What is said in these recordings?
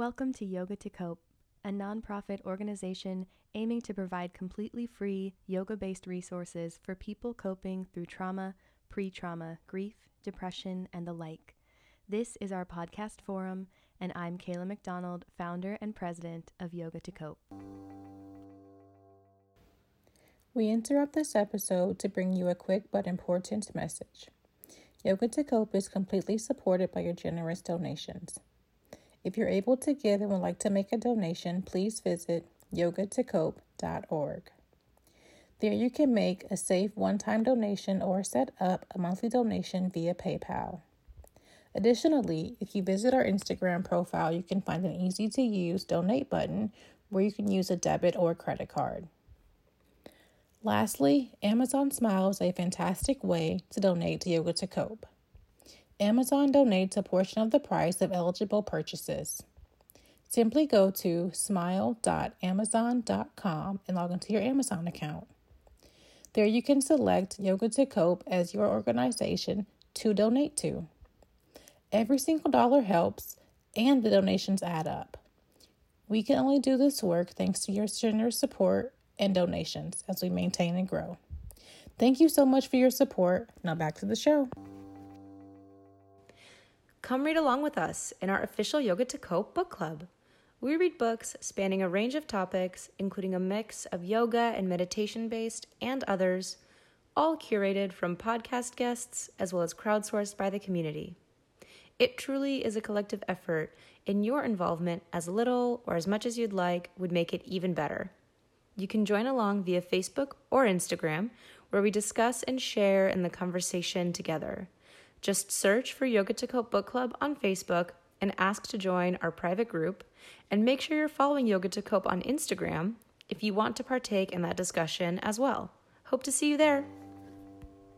Welcome to Yoga to Cope, a nonprofit organization aiming to provide completely free yoga based resources for people coping through trauma, pre trauma, grief, depression, and the like. This is our podcast forum, and I'm Kayla McDonald, founder and president of Yoga to Cope. We interrupt this episode to bring you a quick but important message. Yoga to Cope is completely supported by your generous donations. If you're able to give and would like to make a donation, please visit yogatocope.org. There you can make a safe one time donation or set up a monthly donation via PayPal. Additionally, if you visit our Instagram profile, you can find an easy to use donate button where you can use a debit or credit card. Lastly, Amazon Smile is a fantastic way to donate to Yoga to Cope. Amazon donates a portion of the price of eligible purchases. Simply go to smile.amazon.com and log into your Amazon account. There you can select Yoga to Cope as your organization to donate to. Every single dollar helps, and the donations add up. We can only do this work thanks to your generous support and donations as we maintain and grow. Thank you so much for your support. Now back to the show. Come read along with us in our official Yoga to Cope book club. We read books spanning a range of topics, including a mix of yoga and meditation based and others, all curated from podcast guests as well as crowdsourced by the community. It truly is a collective effort, and your involvement, as little or as much as you'd like, would make it even better. You can join along via Facebook or Instagram, where we discuss and share in the conversation together. Just search for Yoga to Cope Book Club on Facebook and ask to join our private group. And make sure you're following Yoga to Cope on Instagram if you want to partake in that discussion as well. Hope to see you there.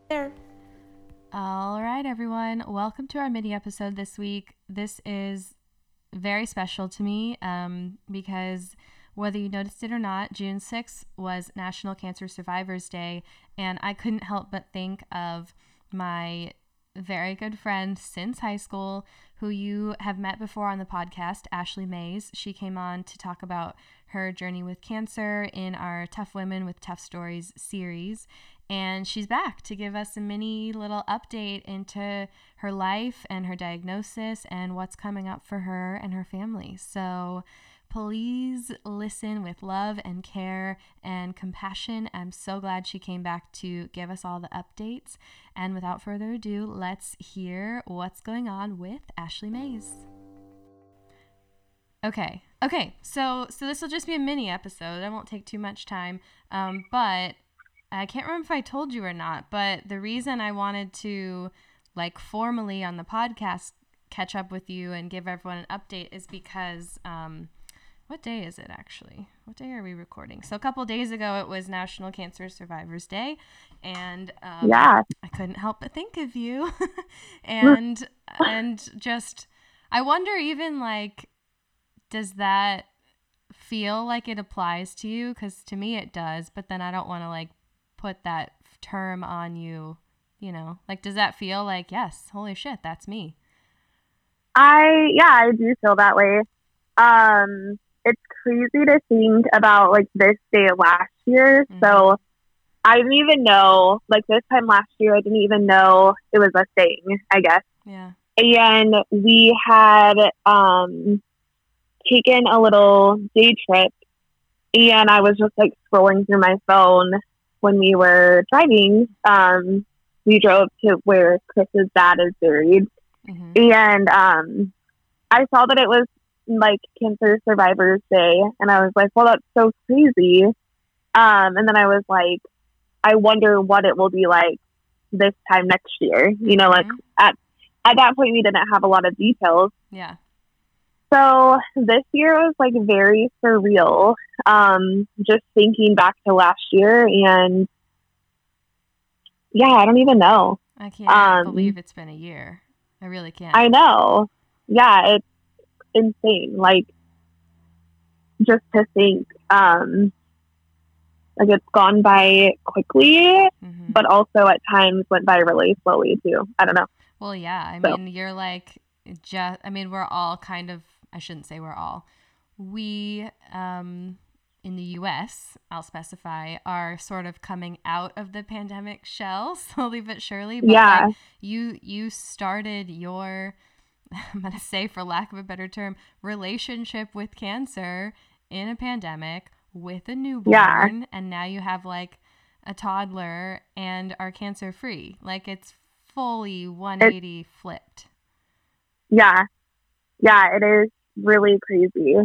There. All right, everyone. Welcome to our mini episode this week. This is very special to me um, because whether you noticed it or not, June 6th was National Cancer Survivors Day, and I couldn't help but think of my very good friend since high school who you have met before on the podcast, Ashley Mays. She came on to talk about her journey with cancer in our Tough Women with Tough Stories series. And she's back to give us a mini little update into her life and her diagnosis and what's coming up for her and her family. So, Please listen with love and care and compassion. I'm so glad she came back to give us all the updates. And without further ado, let's hear what's going on with Ashley Mays. Okay. Okay. So so this will just be a mini episode. I won't take too much time. Um, but I can't remember if I told you or not, but the reason I wanted to like formally on the podcast catch up with you and give everyone an update is because um, what day is it actually? What day are we recording? So a couple days ago, it was National Cancer Survivors Day, and um, yeah, I couldn't help but think of you, and and just I wonder even like, does that feel like it applies to you? Because to me it does, but then I don't want to like put that term on you. You know, like does that feel like yes, holy shit, that's me? I yeah, I do feel that way. Um, crazy to think about like this day last year. Mm-hmm. So I didn't even know, like this time last year, I didn't even know it was a thing, I guess. Yeah. And we had um, taken a little day trip, and I was just like scrolling through my phone when we were driving. Um, we drove to where Chris's dad is buried, mm-hmm. and um, I saw that it was like Cancer Survivors Day, and I was like, well, that's so crazy. Um, and then I was like, I wonder what it will be like this time next year. You know, mm-hmm. like at at that point we didn't have a lot of details. Yeah. So this year was like very surreal. Um, just thinking back to last year and yeah, I don't even know. I can't um, believe it's been a year. I really can't. I know. Yeah, it's insane. Like just to think, um, like it's gone by quickly, mm-hmm. but also at times went by really slowly too. I don't know. Well, yeah. I so. mean, you're like just. I mean, we're all kind of I shouldn't say we're all. We um, in the US, I'll specify, are sort of coming out of the pandemic shell slowly but surely. But Yeah. like, you you started your I'm gonna say for lack of a better term, relationship with cancer in a pandemic with a newborn and now you have like a toddler and are cancer free. Like it's fully 180 flipped. Yeah. Yeah, it is really crazy.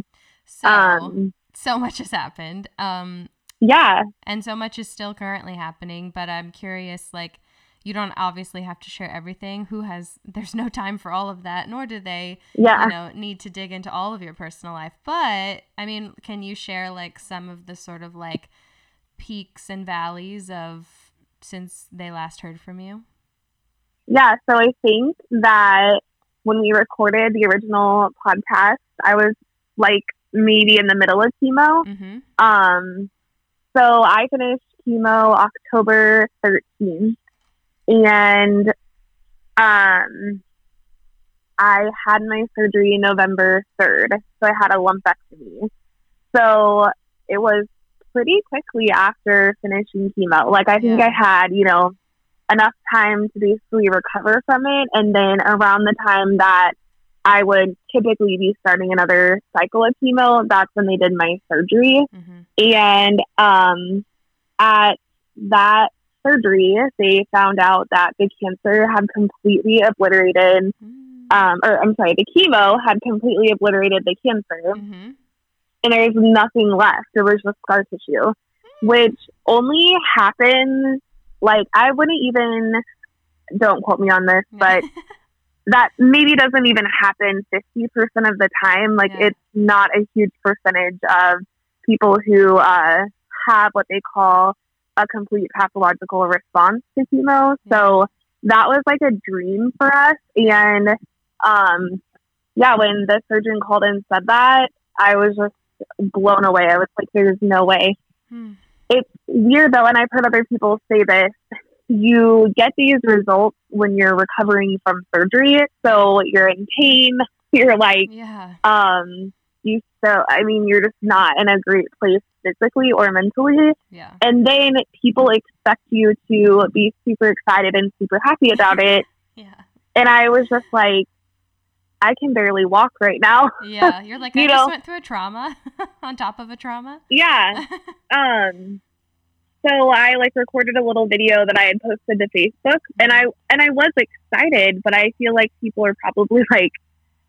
So Um, so much has happened. Um yeah. and so much is still currently happening but i'm curious like you don't obviously have to share everything. Who has there's no time for all of that nor do they Yeah. you know need to dig into all of your personal life. But i mean can you share like some of the sort of like peaks and valleys of since they last heard from you? Yeah, so I think that when we recorded the original podcast, I was like maybe in the middle of chemo. mm-hmm. Um, so I finished chemo October 13th, and um, I had my surgery November 3rd. So I had a lumpectomy. So it was pretty quickly after finishing chemo. Like I think Yeah. I had, you know, enough time to basically recover from it, and then around the time that I would typically be starting another cycle of chemo, that's when they did my surgery. mm-hmm And um, at that surgery, they found out that the cancer had completely obliterated, um, or I'm sorry, the chemo had completely obliterated the cancer, mm-hmm and there was nothing left. There was just scar tissue, which only happens, like, I wouldn't even, don't quote me on this, but that maybe doesn't even happen 50% of the time. Like, Yeah. it's not a huge percentage of people who uh, have what they call a complete pathological response to chemo. So that was like a dream for us. And um, yeah, when the surgeon called and said that, I was just blown away. I was like, there's no way. Hmm. It's weird though, and I've heard other people say this. You get these results when you're recovering from surgery. So you're in pain. You're like, yeah um, you so I mean, you're just not in a great place physically or mentally. yeah And then people expect you to be super excited and super happy about it. yeah And I was just like, I can barely walk right now. yeah you're like You i just know. went through a trauma on top of a trauma Yeah. Um so I like recorded a little video that I had posted to Facebook and I and I was excited, but I feel like people are probably like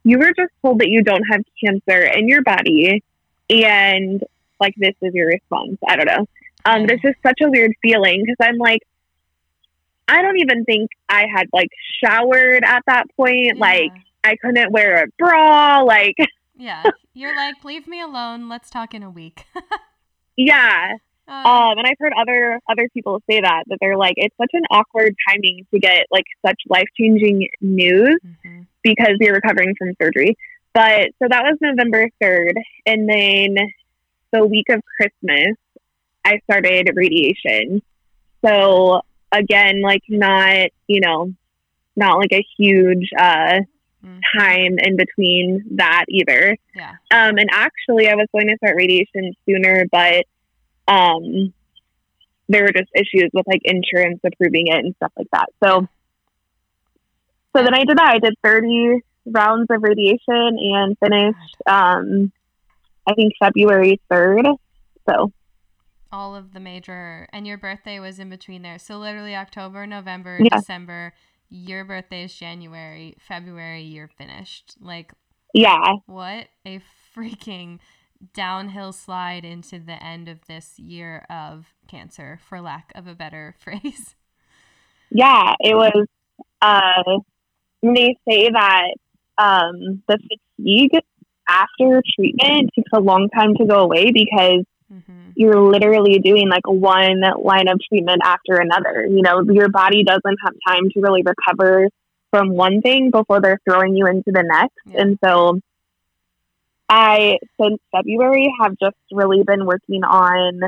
you were just told that you don't have cancer in your body and like this is your response. I don't know. Um Yeah. this is such a weird feeling because I'm like I don't even think I had like showered at that point. Like I couldn't wear a bra. Like yeah you're like leave me alone let's talk in a week yeah. Uh, Um, and I've heard other other people say that that they're like it's such an awkward timing to get like such life changing news mhm. because you're recovering from surgery. But so that was November third, and then the week of Christmas, I started radiation. So again, like not you know, not like a huge uh, Mm. time in between that either. yeah Um, and actually, I was going to start radiation sooner, but um, there were just issues with like insurance approving it and stuff like that. So, so then I did that. I did 30 rounds of radiation and finished, um, I think February 3rd. So, all of the major and your birthday was in between there so literally october november Yeah. december your birthday is january february you're finished like yeah, what a freaking downhill slide into the end of this year of cancer for lack of a better phrase yeah, it was, uh, they say that um, the fatigue after treatment takes a long time to go away because hmm you're literally doing like one line of treatment after another. You know, your body doesn't have time to really recover from one thing before they're throwing you into the next. Yeah. And so I, since February, have just really been working on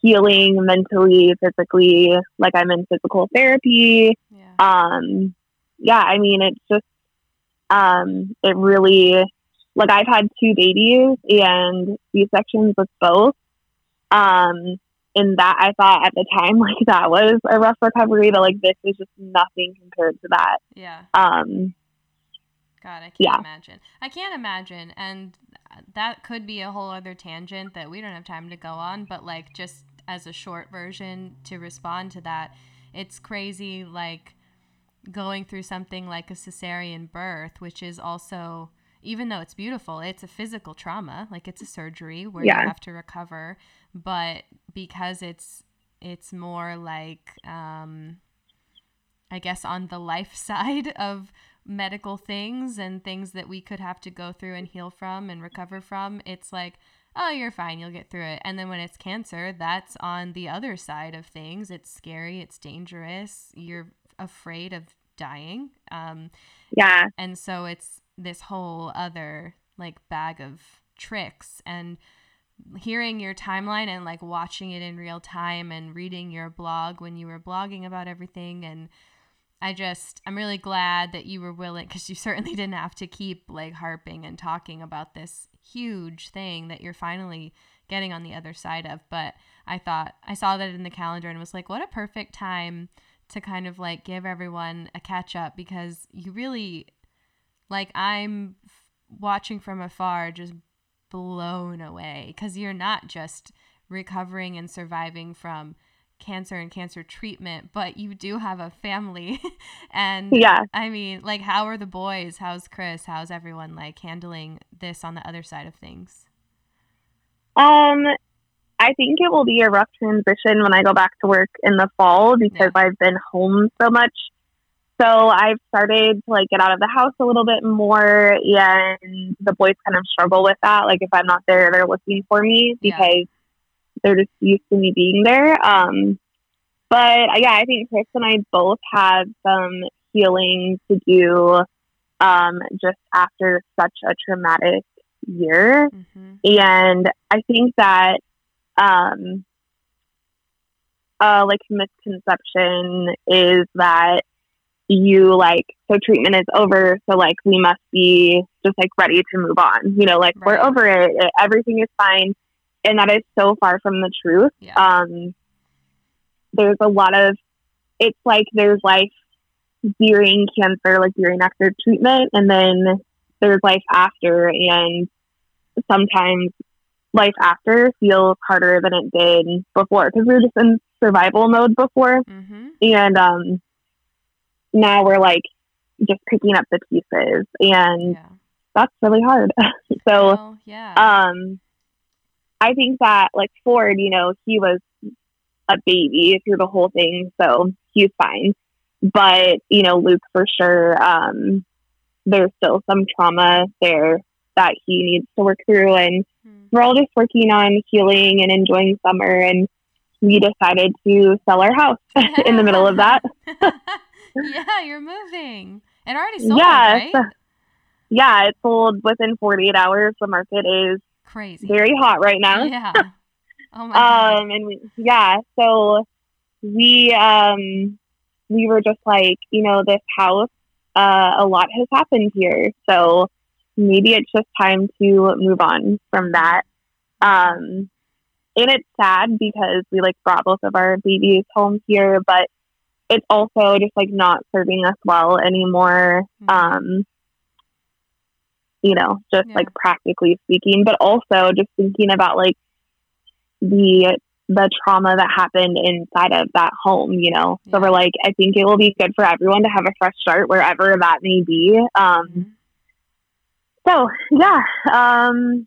healing mentally, physically. Like I'm in physical therapy. yeah Um, yeah, I mean, it's just, um, it really like I've had two babies and C sections with both. Um, and that I thought at the time like that was a rough recovery, but like this is just nothing compared to that. Yeah. Um, God, I can't Yeah. imagine. I can't imagine. And that could be a whole other tangent that we don't have time to go on, but like just as a short version to respond to that, it's crazy like going through something like a cesarean birth, which is also even though it's beautiful, it's a physical trauma, like it's a surgery where Yeah. you have to recover, but because it's it's more like um I guess on the life side of medical things and things that we could have to go through and heal from and recover from, it's like, oh, you're fine, you'll get through it. And then when it's cancer, that's on the other side of things. It's scary, it's dangerous, you're afraid of dying. Um, yeah, and so it's this whole other like bag of tricks and hearing your timeline and like watching it in real time and reading your blog when you were blogging about everything. And I just I'm really glad that you were willing cuz you certainly didn't have to keep like harping and talking about this huge thing that you're finally getting on the other side of. But I thought I saw that in the calendar and was like what a perfect time to kind of like give everyone a catch up because you really like I'm f- watching from afar just blown away. Because you're not just recovering and surviving from cancer and cancer treatment but you do have a family. And yeah. I mean like how are the boys? How's Chris? How's everyone like handling this on the other side of things? Um, I think it will be a rough transition when I go back to work in the fall because I've been home so much. So I've started to like get out of the house a little bit more, and the boys kind of struggle with that. Like if I'm not there, they're looking for me Yeah. because they're just used to me being there. Um, but uh, yeah, I think Chris and I both have some healing to do um, just after such a traumatic year mm-hmm. and I think that um uh like misconception is that you like so treatment is over so like we must be just like ready to move on. You know like we're over it. It- everything is fine. And that is so far from the truth. Yeah. Um there's a lot of it's like there's life during cancer like during after treatment and then there's life after. And sometimes life after feels harder than it did before because we were just in survival mode before. Mm-hmm. and um now we're like just picking up the pieces and yeah that's really hard so well, yeah um, I think that like Ford, you know, he was a baby through the whole thing, so he's fine. But you know, Luke for sure, um, there's still some trauma there that he needs to work through, and Hmm. we're all just working on healing and enjoying summer. And we decided to sell our house in the middle of that. yeah you're moving. It already sold Yes. right? Yeah, it sold within 48 hours. The market is crazy. very hot right now. yeah. Oh my god. Um and we, yeah so we um we were just like you know this house uh a lot has happened here. So maybe it's just time to move on from that. Um and it's sad because we like brought both of our babies home here but it's also just like not serving us well anymore Mhm. um you know just Yeah. like practically speaking but also just thinking about like the the trauma that happened inside of that home you know so we're like i think it will be good for everyone to have a fresh start wherever that may be um Mhm. so yeah um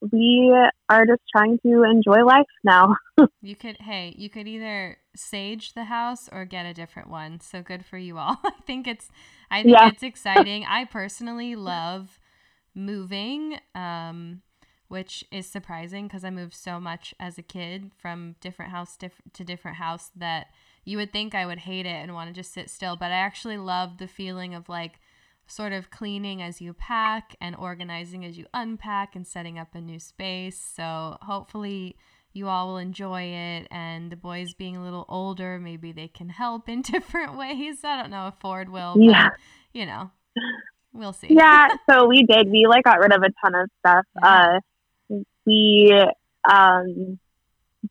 we are just trying to enjoy life now You could, hey, you could either sage the house or get a different one. So good for you all. I think it's, I think Yeah. it's exciting. I personally love moving, um, which is surprising because I moved so much as a kid from different house diff- to different house that you would think I would hate it and want to just sit still. But I actually love the feeling of like sort of cleaning as you pack and organizing as you unpack and setting up a new space. So hopefully you all will enjoy it and the boys being a little older maybe they can help in different ways i don't know if ford will but Yeah. you know we'll see. yeah, so we did. We like got rid of a ton of stuff. Yeah. Uh, we um,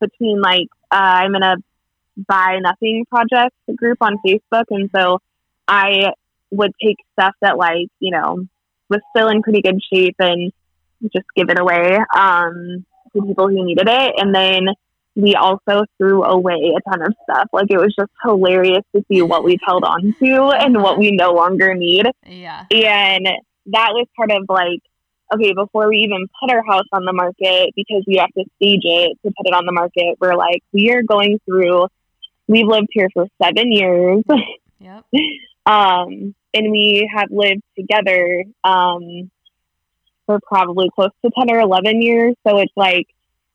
between like uh, I'm in a buy nothing project group on Facebook, and so I would take stuff that like you know was still in pretty good shape and just give it away um, to people who needed it, and then we also threw away a ton of stuff. Like it was just hilarious to see what we've held on to and what we no longer need. Yeah. And that was part of like, okay, before we even put our house on the market, because we have to stage it to put it on the market, we're like, we are going through, we've lived here for seven years. Yep. Um, and we have lived together um, for probably close to 10 or 11 years. So it's like,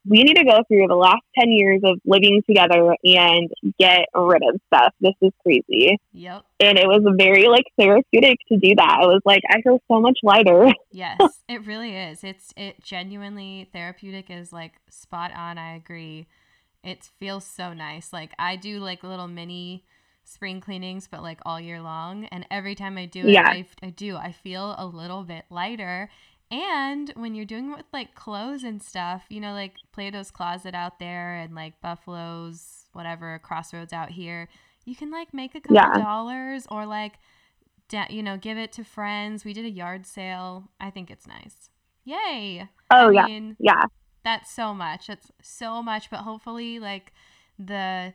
we need to go through the last 10 years of living together and get rid of stuff. This is crazy. Yep. And it was very like therapeutic to do that. I was like, I feel so much lighter. Yes, it really is. It's it genuinely therapeutic is like spot on. I agree. It feels so nice. Like I do like little mini spring cleanings, but like all year long. And every time I do it, Yeah. I, I do. I feel a little bit lighter. And when you're doing it with like clothes and stuff, you know, like Plato's Closet out there and like Buffalo's, whatever, Crossroads out here, you can like make a couple Yeah. dollars or like, da- you know, give it to friends. We did a yard sale. I think it's nice. Yay. Oh, I yeah. mean, Yeah. that's so much. That's so much. But hopefully, like the,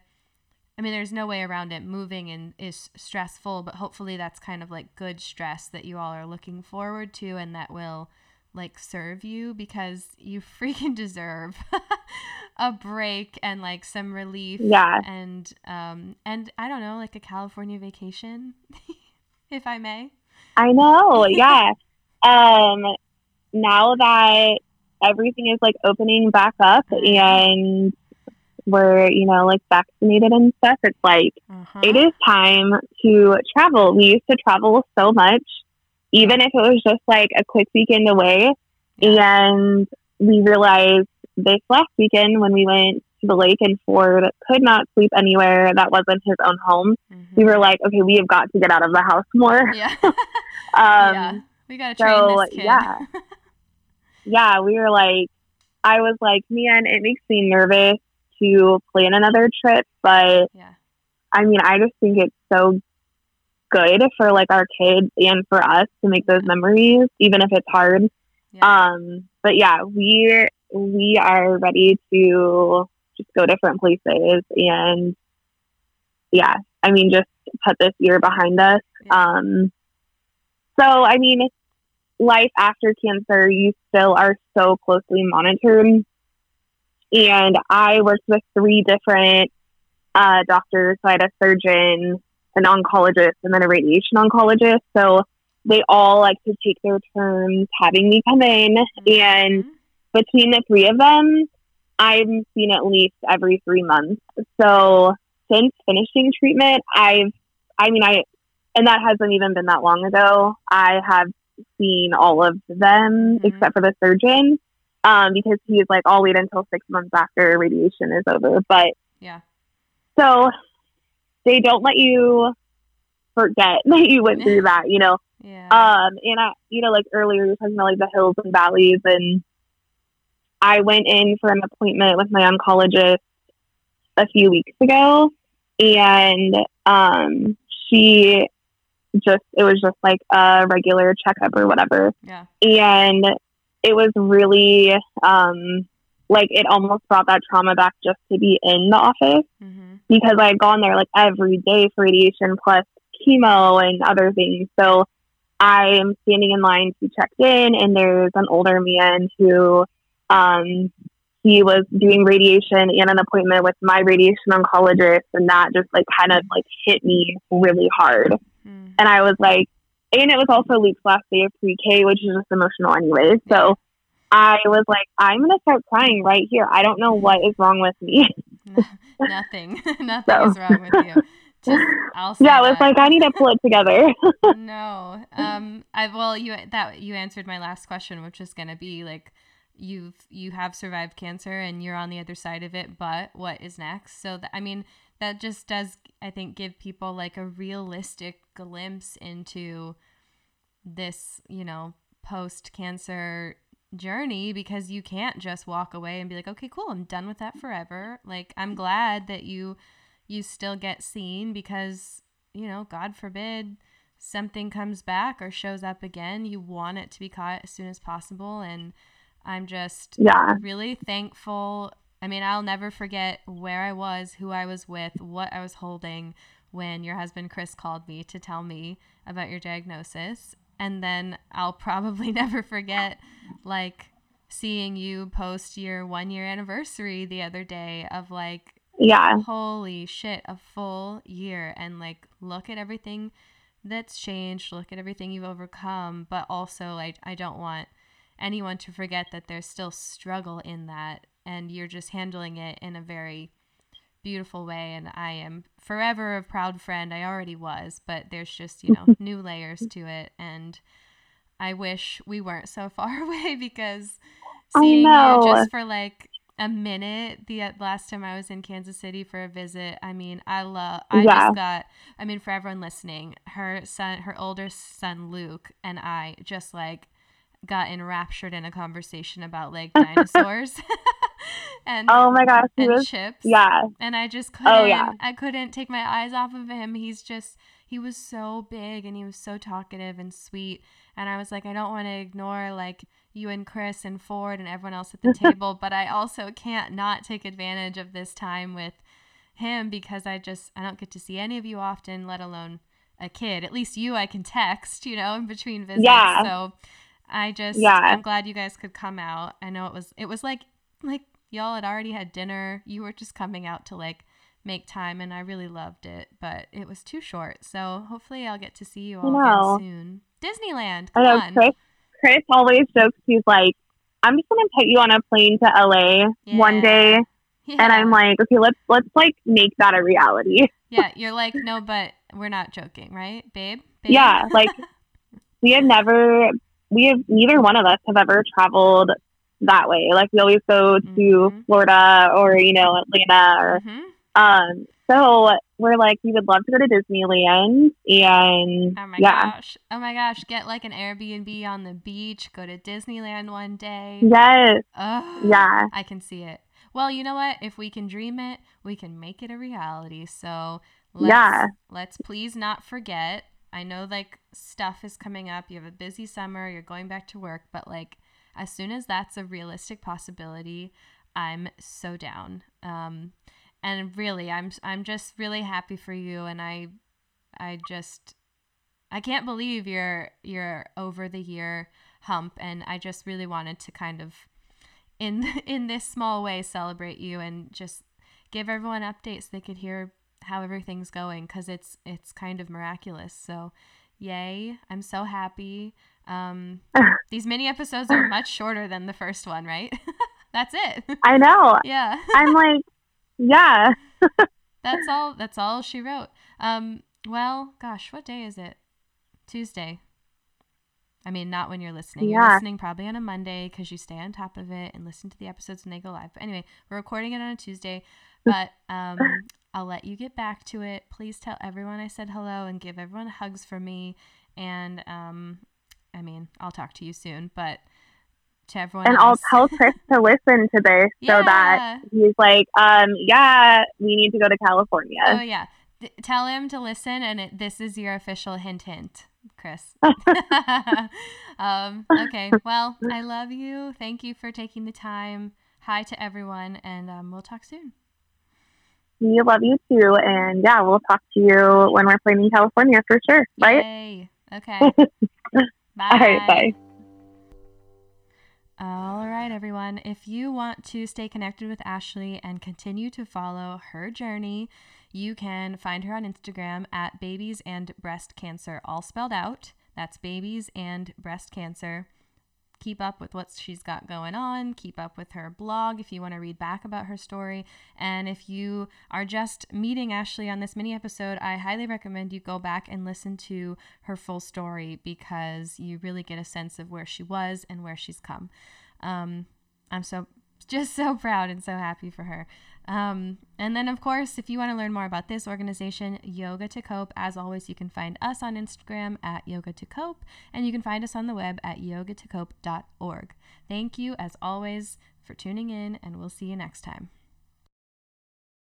I mean, there's no way around it. Moving and is stressful, but hopefully that's kind of like good stress that you all are looking forward to, and that will like serve you because you freaking deserve a break and like some relief. Yeah. And um and I don't know, like a California vacation, if I may. I know. Yeah. um, now that everything is like opening back up and we're, you know, like vaccinated and stuff, it's like, Uh-huh. it is time to travel. We used to travel so much, even if it was just like a quick weekend away. And we realized this last weekend when we went to the lake and Ford could not sleep anywhere that wasn't his own home. Mhm. We were like, okay, we have got to get out of the house more. Yeah. Um, yeah. We gotta train so, this kid. yeah. yeah, we were like, I was like, man, it makes me nervous to plan another trip, but yeah. I mean, I just think it's so good for like our kids and for us to make those memories, even if it's hard. Yeah. Um, but yeah, we we are ready to just go different places and yeah, I mean, just put this year behind us. Yeah. Um, so I mean, life after cancer, you still are so closely monitored. And I worked with three different uh, doctors. So I had a surgeon, an oncologist, and then a radiation oncologist. So they all like to take their turns having me come in. And Mhm. between the three of them, I'm seen at least every three months. So since finishing treatment, I've, I mean, I, and that hasn't even been that long ago. I have seen all of them Mhm. except for the surgeon, um, because he's like, I'll wait until six months after radiation is over. But Yeah. so they don't let you forget that you went through that, you know. Yeah. Um, and I, you know, like earlier you were talking about like the hills and valleys, and I went in for an appointment with my oncologist a few weeks ago, and um, she just it was just like a regular checkup or whatever, yeah. and it was really um, like it almost brought that trauma back just to be in the office Mm-hmm. because I had gone there like every day for radiation plus chemo and other things. So I am standing in line to check in, and there's an older man who um, he was doing radiation and an appointment with my radiation oncologist, and that just like kind of like hit me really hard. Mm. And I was like, and it was also Luke's last day of pre-K, which is just emotional anyway. So I was like, I'm gonna start crying right here. I don't know what is wrong with me. Nothing. Nothing So- is wrong with you. Just yeah, I was like, I need to pull it together. no. Um I well you that you answered my last question which is going to be like you've you have survived cancer and you're on the other side of it but what is next? So th- I mean that just does I think give people like a realistic glimpse into this, you know, post cancer journey because you can't just walk away and be like, okay, cool, I'm done with that forever. Like, I'm glad that you you still get seen because, you know, God forbid something comes back or shows up again, you want it to be caught as soon as possible. And I'm just Yeah. really thankful. I mean, I'll never forget where I was, who I was with, what I was holding when your husband Chris called me to tell me about your diagnosis. And then I'll probably never forget, like, seeing you post your one year anniversary the other day of like, Yeah. holy shit, a full year. And like, look at everything that's changed, look at everything you've overcome. But also, like, I don't want anyone to forget that there's still struggle in that. And you're just handling it in a very beautiful way. And I am forever a proud friend. I already was, but there's just, you know, new layers to it. And I wish we weren't so far away because seeing you just for like a minute the uh, last time I was in Kansas City for a visit. I mean, I love I Yeah. just got I mean for everyone listening, her son her older son Luke and I just like got enraptured in a conversation about like dinosaurs and Oh my gosh. And was, chips yeah. and I just couldn't Oh, yeah. I couldn't take my eyes off of him. He's just he was so big and he was so talkative and sweet and I was like I don't want to ignore like you and Chris and Ford and everyone else at the table, but I also can't not take advantage of this time with him because I just I don't get to see any of you often, let alone a kid. At least you I can text, you know, in between visits. Yeah. So I just Yeah. I'm glad you guys could come out. I know it was it was like like y'all had already had dinner. You were just coming out to like make time and I really loved it, but it was too short. So hopefully I'll get to see you all again soon. Disneyland. I Come know on. Chris. Chris always jokes. He's like, I'm just gonna put you on a plane to LA one Yeah. day, and I'm like, okay, let's let's like make that a reality. yeah, you're like, no, but we're not joking, right, babe? babe? Yeah, like we have never, we have neither one of us have ever traveled that way. Like we always go to Mhm. Florida or you know Atlanta or Mhm. um. So we're like, we would love to go to Disneyland, and Oh my yeah, gosh. Oh my gosh. Get like an Airbnb on the beach, go to Disneyland one day. yes, Ugh, yeah, I can see it. Well, you know what? If we can dream it, we can make it a reality. So let's, Yeah. let's please not forget. I know like stuff is coming up. You have a busy summer, you're going back to work, but like as soon as that's a realistic possibility, I'm so down. Um, and really, I'm I'm just really happy for you, and I I just I can't believe you're you're over the year hump, and I just really wanted to kind of in in this small way celebrate you and just give everyone updates so they could hear how everything's going because it's it's kind of miraculous. So, yay! I'm so happy. Um, these mini episodes are much shorter than the first one, right? That's it. I know. yeah. I'm like, yeah, that's all that's all she wrote um well gosh what day is it tuesday i mean not when you're listening you're Yeah. listening probably on a monday because you stay on top of it and listen to the episodes when they go live but anyway we're recording it on a tuesday but um i'll let you get back to it please tell everyone i said hello and give everyone hugs for me and um i mean i'll talk to you soon but to everyone and I'll tell Chris to listen to this so that he's like, um, yeah, we need to go to California. Oh yeah. Th- tell him to listen, and it, this is your official hint, hint, Chris. um, okay. Well, I love you. Thank you for taking the time. Hi to everyone, and um, we'll talk soon. We love you too, and yeah, we'll talk to you when we're playing in California for sure, right? Yay. Okay. Bye. All right, bye. All right, everyone. If you want to stay connected with Ashley and continue to follow her journey, you can find her on Instagram at babies and breast cancer, all spelled out. That's babies and breast cancer. Keep up with what she's got going on. Keep up with her blog if you want to read back about her story. And if you are just meeting Ashley on this mini episode, I highly recommend you go back and listen to her full story because you really get a sense of where she was and where she's come. Um, I'm so just so proud and so happy for her. Um, and then, of course, if you want to learn more about this organization, Yoga to Cope, as always, you can find us on Instagram at Yoga to Cope, and you can find us on the web at yogatocope.org. Thank you, as always, for tuning in, and we'll see you next time.